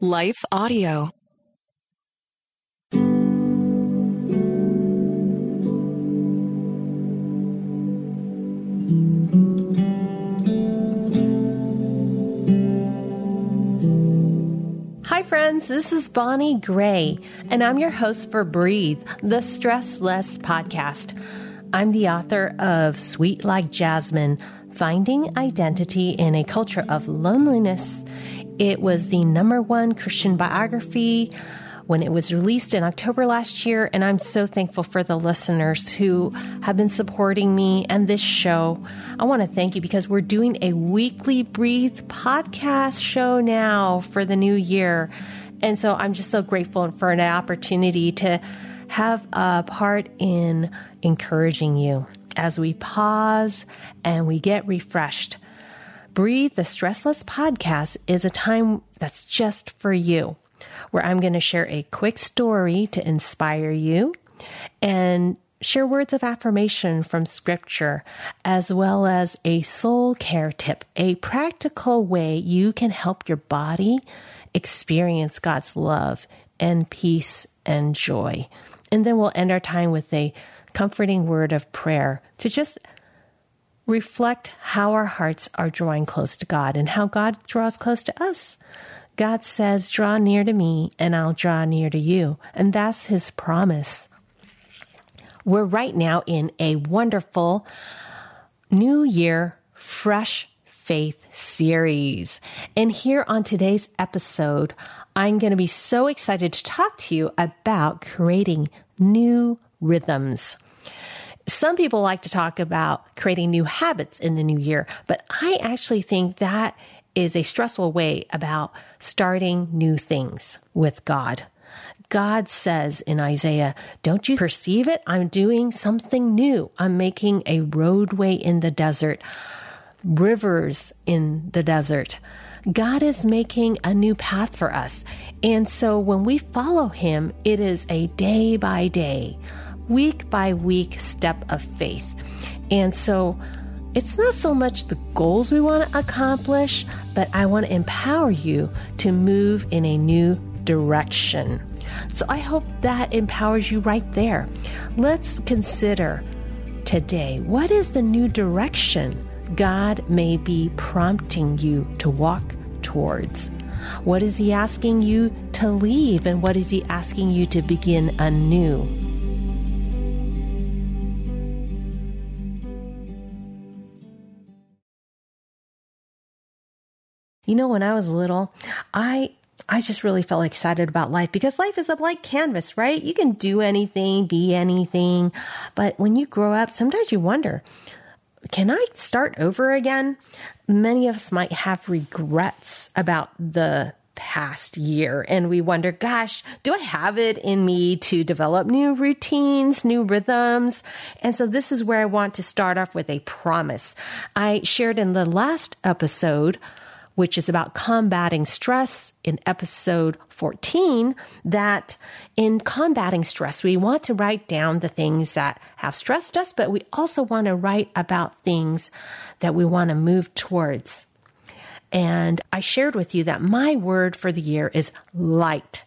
Life Audio. Hi, friends. This is Bonnie Gray, and I'm your host for Breathe, the Stress Less podcast. I'm the author of Sweet Like Jasmine Finding Identity in a Culture of Loneliness. It was the number one Christian biography when it was released in October last year, and I'm so thankful for the listeners who have been supporting me and this show. I want to thank you because we're doing a weekly Breathe podcast show now for the new year. And so I'm just so grateful for an opportunity to have a part in encouraging you as we pause and we get refreshed. Breathe the Stressless podcast is a time that's just for you, where I'm going to share a quick story to inspire you and share words of affirmation from scripture, as well as a soul care tip, a practical way you can help your body experience God's love and peace and joy. And then we'll end our time with a comforting word of prayer to just reflect how our hearts are drawing close to God and how God draws close to us. God says, Draw near to me, and I'll draw near to you. And that's his promise. We're right now in a wonderful New Year Fresh Faith series. And here on today's episode, I'm going to be so excited to talk to you about creating new rhythms. Some people like to talk about creating new habits in the new year, but I actually think that is a stressful way about starting new things with God. God says in Isaiah, Don't you perceive it? I'm doing something new. I'm making a roadway in the desert, rivers in the desert. God is making a new path for us. And so when we follow Him, it is a day by day, week by week step of faith. And so it's not so much the goals we want to accomplish, but I want to empower you to move in a new direction. So I hope that empowers you right there. Let's consider today what is the new direction God may be prompting you to walk towards? What is He asking you to leave, and what is He asking you to begin anew? You know, when I was little, I I just really felt excited about life because life is a blank canvas, right? You can do anything, be anything. But when you grow up, sometimes you wonder, can I start over again? Many of us might have regrets about the past year and we wonder, gosh, do I have it in me to develop new routines, new rhythms? And so this is where I want to start off with a promise. I shared in the last episode which is about combating stress in episode 14, that in combating stress, we want to write down the things that have stressed us, but we also want to write about things that we want to move towards. And I shared with you that my word for the year is light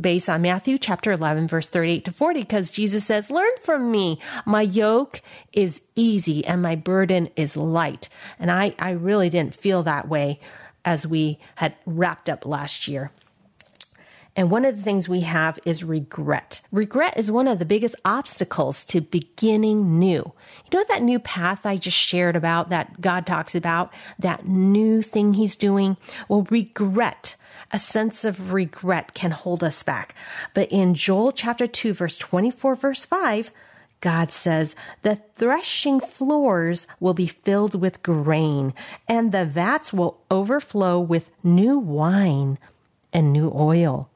based on Matthew chapter 11, verse 38 to 40, because Jesus says, Learn from me. My yoke is easy and my burden is light. And I, I really didn't feel that way as we had wrapped up last year. And one of the things we have is regret. Regret is one of the biggest obstacles to beginning new. You know that new path I just shared about that God talks about, that new thing he's doing? Well, regret, a sense of regret can hold us back. But in Joel chapter 2, verse 24, verse 5, God says, the threshing floors will be filled with grain, and the vats will overflow with new wine and new oil.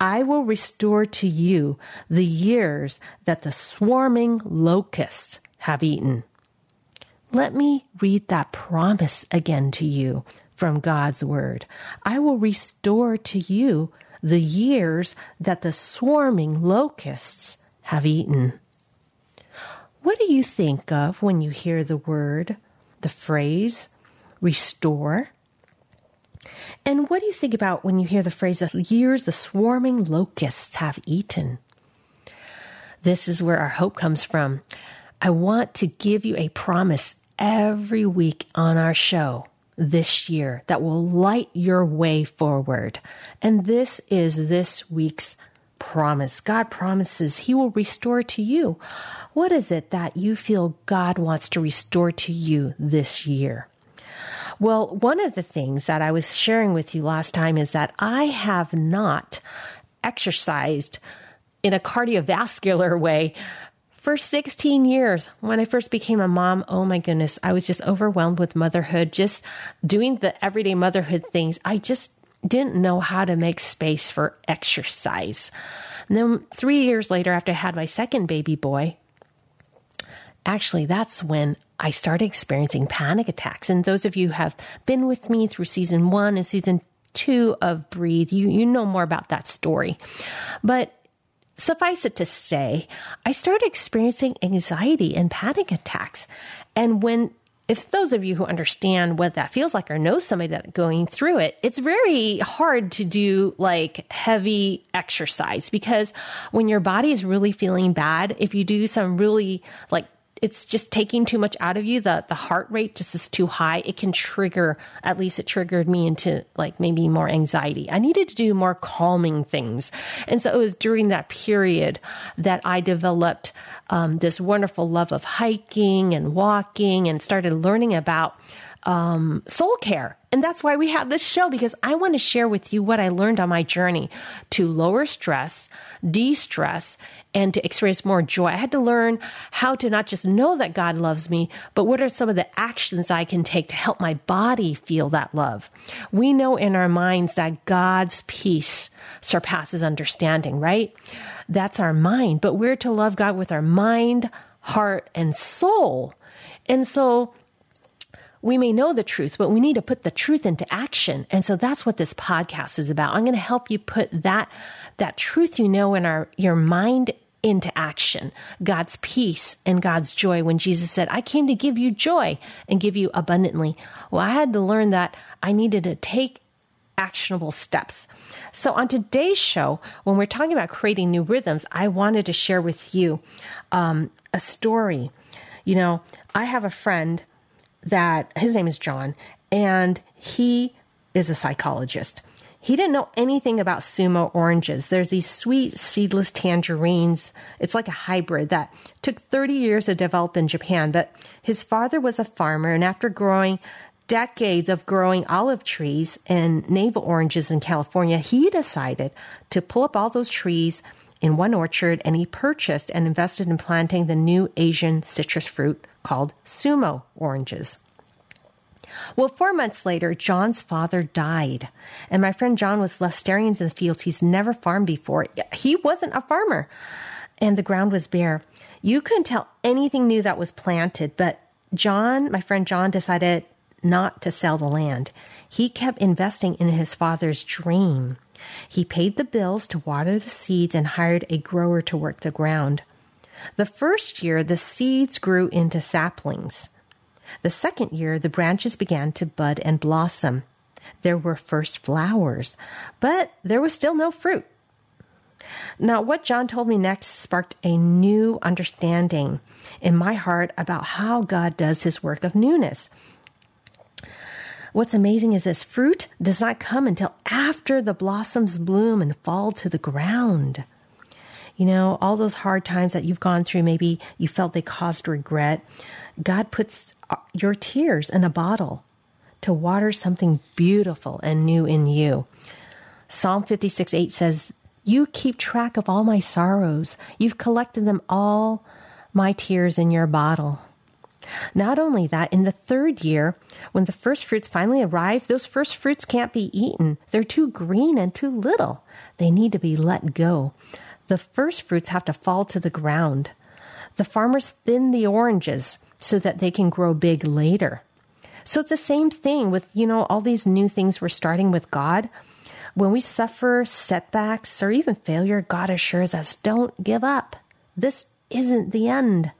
I will restore to you the years that the swarming locusts have eaten. Let me read that promise again to you from God's word. I will restore to you the years that the swarming locusts have eaten. What do you think of when you hear the word, the phrase, restore? And what do you think about when you hear the phrase that years the swarming locusts have eaten? This is where our hope comes from. I want to give you a promise every week on our show this year that will light your way forward. And this is this week's promise. God promises He will restore to you. What is it that you feel God wants to restore to you this year? Well, one of the things that I was sharing with you last time is that I have not exercised in a cardiovascular way for 16 years. When I first became a mom, oh my goodness, I was just overwhelmed with motherhood, just doing the everyday motherhood things. I just didn't know how to make space for exercise. And then three years later, after I had my second baby boy, actually, that's when I started experiencing panic attacks. And those of you who have been with me through season one and season two of Breathe, you, you know more about that story. But suffice it to say, I started experiencing anxiety and panic attacks. And when if those of you who understand what that feels like or know somebody that's going through it, it's very hard to do like heavy exercise because when your body is really feeling bad, if you do some really like it's just taking too much out of you. The the heart rate just is too high. It can trigger, at least it triggered me into like maybe more anxiety. I needed to do more calming things. And so it was during that period that I developed um, this wonderful love of hiking and walking and started learning about um, soul care. And that's why we have this show because I want to share with you what I learned on my journey to lower stress, de stress, and to experience more joy. I had to learn how to not just know that God loves me, but what are some of the actions I can take to help my body feel that love. We know in our minds that God's peace surpasses understanding, right? That's our mind, but we're to love God with our mind, heart, and soul. And so we may know the truth, but we need to put the truth into action. And so that's what this podcast is about. I'm going to help you put that, that truth you know in our, your mind into action. God's peace and God's joy when Jesus said, I came to give you joy and give you abundantly. Well, I had to learn that I needed to take actionable steps. So, on today's show, when we're talking about creating new rhythms, I wanted to share with you um, a story. You know, I have a friend that his name is John, and he is a psychologist. He didn't know anything about sumo oranges. There's these sweet seedless tangerines. It's like a hybrid that took 30 years to develop in Japan, but his father was a farmer, and after growing decades of growing olive trees and navel oranges in California, he decided to pull up all those trees in one orchard and he purchased and invested in planting the new Asian citrus fruit called sumo oranges. Well, four months later, John's father died, and my friend John was left staring into the fields he's never farmed before. He wasn't a farmer, and the ground was bare. You couldn't tell anything new that was planted, but John, my friend John, decided not to sell the land. He kept investing in his father's dream. He paid the bills to water the seeds and hired a grower to work the ground. The first year, the seeds grew into saplings. The second year, the branches began to bud and blossom. There were first flowers, but there was still no fruit. Now, what John told me next sparked a new understanding in my heart about how God does his work of newness. What's amazing is this fruit does not come until after the blossoms bloom and fall to the ground. You know, all those hard times that you've gone through, maybe you felt they caused regret. God puts uh, your tears in a bottle to water something beautiful and new in you. Psalm 56 8 says, You keep track of all my sorrows. You've collected them all, my tears, in your bottle. Not only that, in the third year, when the first fruits finally arrive, those first fruits can't be eaten. They're too green and too little. They need to be let go. The first fruits have to fall to the ground. The farmers thin the oranges so that they can grow big later. So it's the same thing with, you know, all these new things we're starting with God. When we suffer setbacks or even failure, God assures us, don't give up. This isn't the end.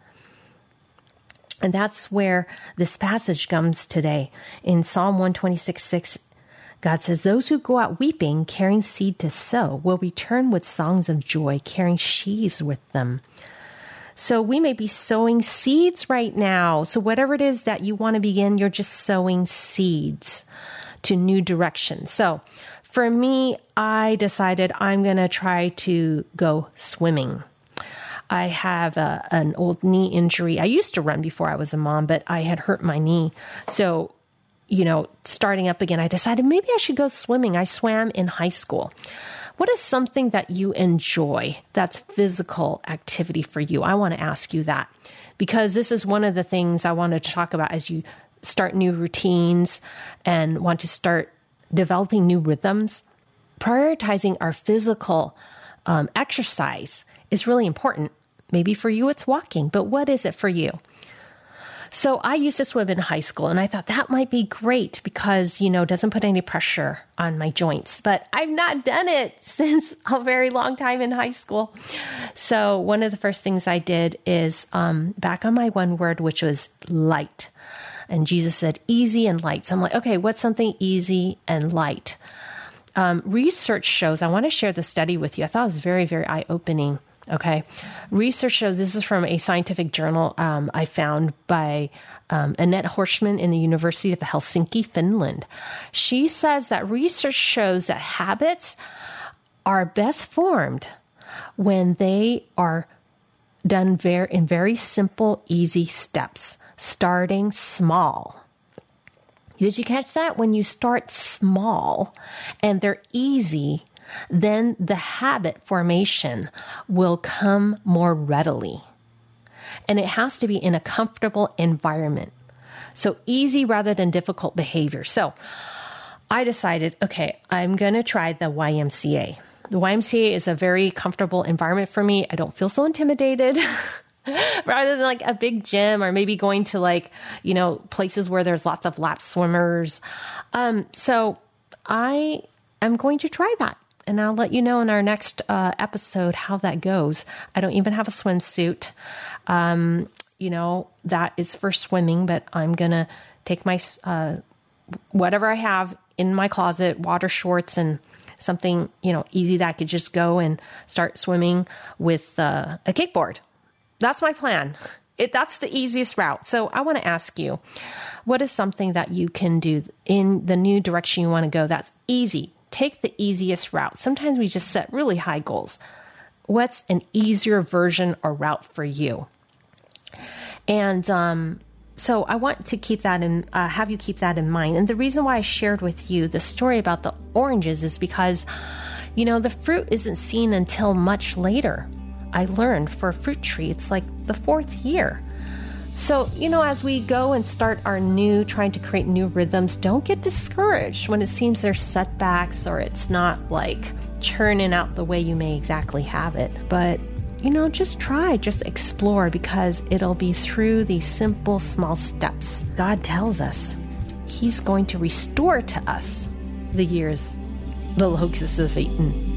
And that's where this passage comes today. In Psalm 126 6, God says, Those who go out weeping, carrying seed to sow, will return with songs of joy, carrying sheaves with them. So we may be sowing seeds right now. So whatever it is that you want to begin, you're just sowing seeds to new direction. So for me, I decided I'm going to try to go swimming. I have a, an old knee injury. I used to run before I was a mom, but I had hurt my knee. So, you know, starting up again, I decided maybe I should go swimming. I swam in high school. What is something that you enjoy that's physical activity for you? I want to ask you that because this is one of the things I wanted to talk about as you start new routines and want to start developing new rhythms. Prioritizing our physical um, exercise is really important. Maybe for you it's walking, but what is it for you? So I used to swim in high school and I thought that might be great because, you know, doesn't put any pressure on my joints, but I've not done it since a very long time in high school. So one of the first things I did is um, back on my one word, which was light. And Jesus said easy and light. So I'm like, okay, what's something easy and light? Um, research shows, I want to share the study with you. I thought it was very, very eye opening. Okay. Research shows this is from a scientific journal um, I found by um, Annette Horstmann in the University of Helsinki, Finland. She says that research shows that habits are best formed when they are done very, in very simple, easy steps, starting small. Did you catch that? When you start small and they're easy, then the habit formation will come more readily. And it has to be in a comfortable environment. So easy rather than difficult behavior. So I decided, okay, I'm going to try the YMCA. The YMCA is a very comfortable environment for me. I don't feel so intimidated. rather than like a big gym or maybe going to like, you know, places where there's lots of lap swimmers. Um, so I am going to try that and I'll let you know in our next uh, episode how that goes. I don't even have a swimsuit. Um, you know, that is for swimming, but I'm going to take my uh, whatever I have in my closet, water shorts and something, you know, easy that I could just go and start swimming with uh, a kickboard. That's my plan. It, that's the easiest route. So I want to ask you, what is something that you can do in the new direction you want to go that's easy, take the easiest route. Sometimes we just set really high goals. What's an easier version or route for you? And um, so I want to keep that in, uh, have you keep that in mind. And the reason why I shared with you the story about the oranges is because, you know, the fruit isn't seen until much later. I learned for a fruit tree, it's like the fourth year. So, you know, as we go and start our new, trying to create new rhythms, don't get discouraged when it seems there's setbacks or it's not like churning out the way you may exactly have it. But, you know, just try, just explore because it'll be through these simple, small steps. God tells us He's going to restore to us the years the locusts have eaten.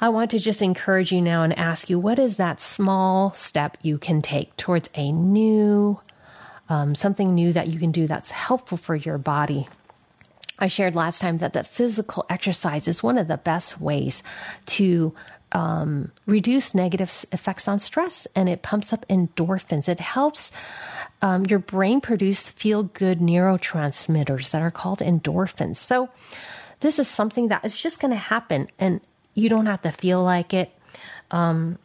I want to just encourage you now and ask you what is that small step you can take towards a new, um, something new that you can do that's helpful for your body. I shared last time that the physical exercise is one of the best ways to um, reduce negative effects on stress and it pumps up endorphins. It helps um, your brain produce feel good neurotransmitters that are called endorphins. So, this is something that is just going to happen. And you don't have to feel like it. Um,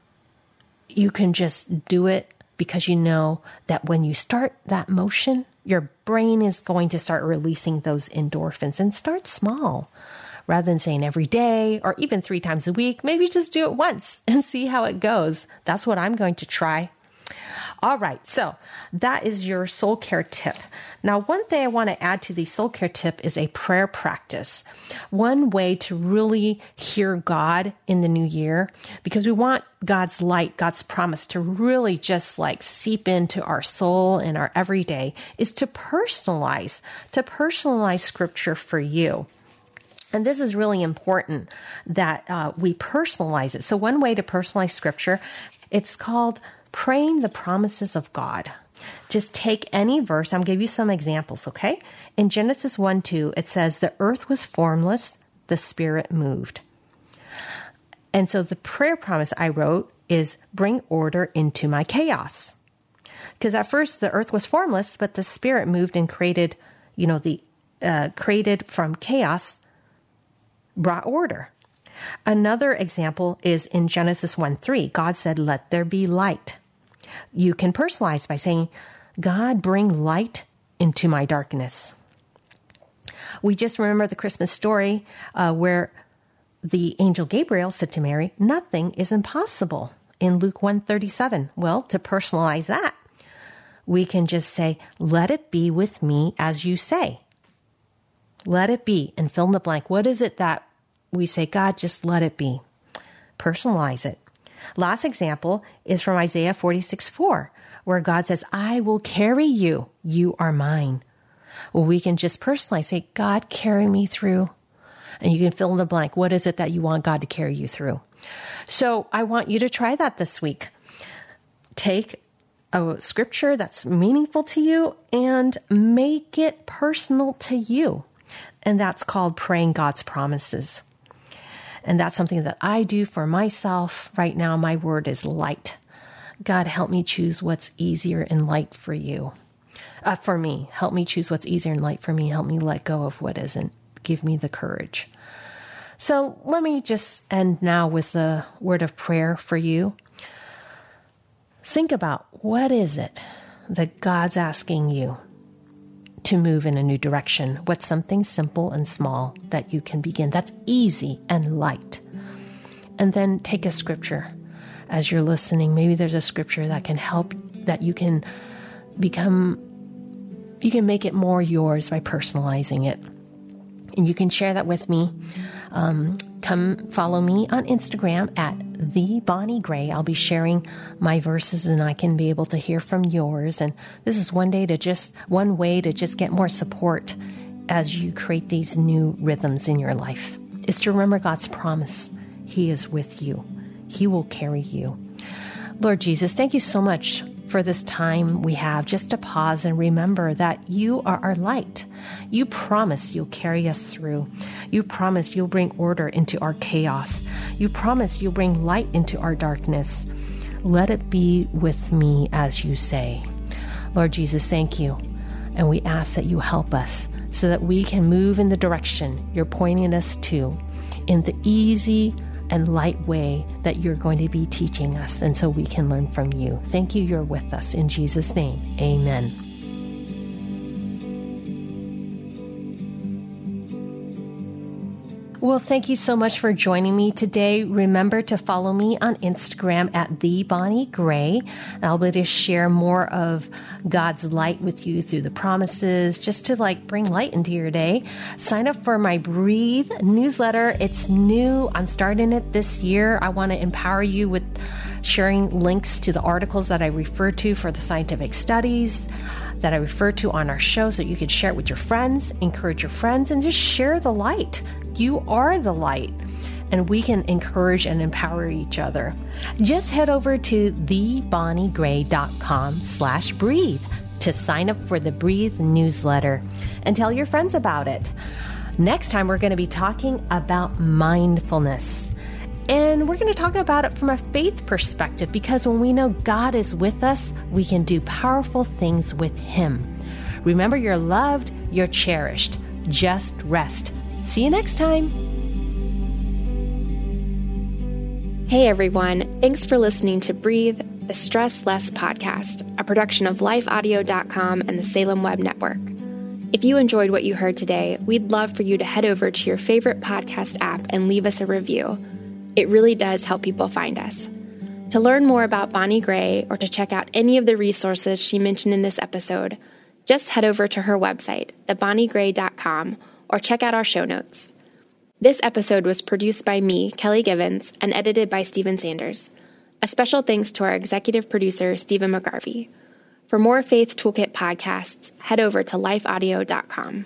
you can just do it because you know that when you start that motion, your brain is going to start releasing those endorphins and start small rather than saying every day or even three times a week. Maybe just do it once and see how it goes. That's what I'm going to try. All right, so that is your soul care tip. Now, one thing I want to add to the soul care tip is a prayer practice. One way to really hear God in the new year, because we want God's light, God's promise to really just like seep into our soul and our everyday, is to personalize, to personalize scripture for you. And this is really important that uh, we personalize it. So, one way to personalize scripture, it's called praying the promises of God. Just take any verse. To give you some examples, okay? In Genesis 1 2, it says, The earth was formless, the Spirit moved. And so the prayer promise I wrote is bring order into my chaos. Because at first the earth was formless, but the Spirit moved and created, you know, the uh, created from chaos brought order. Another example is in Genesis 1 3. God said, Let there be light. You can personalize by saying, God, bring light into my darkness. We just remember the Christmas story uh, where the angel Gabriel said to Mary, Nothing is impossible in Luke 137. Well, to personalize that, we can just say, Let it be with me as you say. Let it be and fill in the blank. What is it that we say, God, just let it be? Personalize it. Last example is from Isaiah 46 4, where God says, I will carry you. You are mine. Well, we can just personalize, say, God, carry me through. And you can fill in the blank. What is it that you want God to carry you through? So I want you to try that this week. Take a scripture that's meaningful to you and make it personal to you. And that's called praying God's promises. And that's something that I do for myself. Right now, my word is light. God, help me choose what's easier and light for you. Uh, for me, help me choose what's easier and light for me. Help me let go of what isn't. Give me the courage. So let me just end now with a word of prayer for you. Think about what is it that God's asking you to move in a new direction? What's something simple and small that you can begin? That's easy and light. And then take a scripture as you're listening. Maybe there's a scripture that can help that you can become, you can make it more yours by personalizing it. And you can share that with me. Um, come follow me on Instagram at the Bonnie Gray. I'll be sharing my verses and I can be able to hear from yours. And this is one day to just one way to just get more support as you create these new rhythms in your life. Is to remember God's promise. He is with you. He will carry you. Lord Jesus, thank you so much for this time we have just to pause and remember that you are our light. You promise you'll carry us through. You promise you'll bring order into our chaos. You promise you'll bring light into our darkness. Let it be with me as you say. Lord Jesus, thank you. And we ask that you help us so that we can move in the direction you're pointing us to in the easy, and light way that you're going to be teaching us, and so we can learn from you. Thank you, you're with us. In Jesus' name, amen. Well, thank you so much for joining me today. Remember to follow me on Instagram at the Bonnie Gray. And I'll be able to share more of God's light with you through the promises, just to like bring light into your day. Sign up for my Breathe newsletter. It's new. I'm starting it this year. I want to empower you with sharing links to the articles that I refer to for the scientific studies that I refer to on our show so you can share it with your friends, encourage your friends, and just share the light. You are the light and we can encourage and empower each other. Just head over to thebonniegray.com slash breathe to sign up for the Breathe newsletter and tell your friends about it. Next time, we're going to be talking about mindfulness. And we're going to talk about it from a faith perspective because when we know God is with us, we can do powerful things with Him. Remember, you're loved, you're cherished. Just rest. See you next time. Hey everyone, thanks for listening to Breathe, the Stress Less podcast, a production of lifeaudio.com and the Salem Web Network. If you enjoyed what you heard today, we'd love for you to head over to your favorite podcast app and leave us a review. It really does help people find us. To learn more about Bonnie Gray or to check out any of the resources she mentioned in this episode, just head over to her website, thebonniegray.com or check out our show notes. This episode was produced by me, Kelly Givens, and edited by Stephen Sanders. A special thanks to our executive producer, Stephen McGarvey. For more Faith Toolkit podcasts, head over to lifeaudio.com.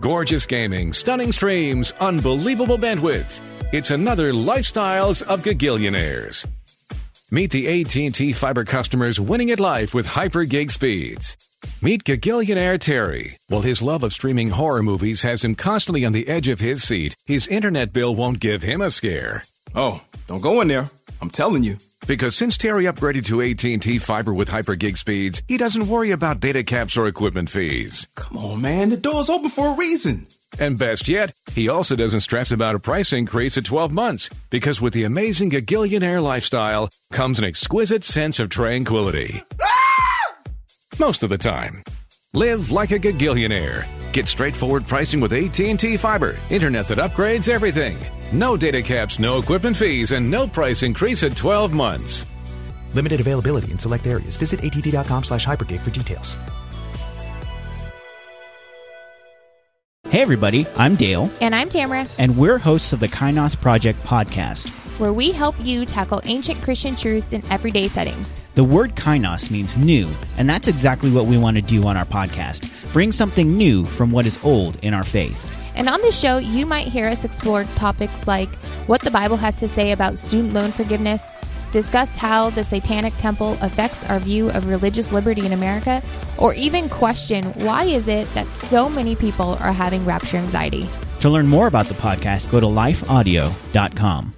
Gorgeous gaming, stunning streams, unbelievable bandwidth. It's another Lifestyles of Gagillionaires. Meet the AT&T fiber customers winning at life with hyper gig speeds. Meet Gagillionaire Terry. While his love of streaming horror movies has him constantly on the edge of his seat, his internet bill won't give him a scare. Oh, don't go in there. I'm telling you. Because since Terry upgraded to AT&T fiber with hyper gig speeds, he doesn't worry about data caps or equipment fees. Come on, man. The door's open for a reason. And best yet, he also doesn't stress about a price increase at 12 months because with the amazing Gagillionaire lifestyle comes an exquisite sense of tranquility. Ah! Most of the time. Live like a Gagillionaire. Get straightforward pricing with AT&T Fiber, internet that upgrades everything. No data caps, no equipment fees, and no price increase at 12 months. Limited availability in select areas. Visit att.com slash hypergig for details. Hey everybody, I'm Dale. And I'm Tamara. And we're hosts of the Kainos Project podcast, where we help you tackle ancient Christian truths in everyday settings. The word kainos means new, and that's exactly what we want to do on our podcast bring something new from what is old in our faith. And on this show, you might hear us explore topics like what the Bible has to say about student loan forgiveness, discuss how the Satanic Temple affects our view of religious liberty in America, or even question why is it that so many people are having rapture anxiety. To learn more about the podcast, go to lifeaudio.com.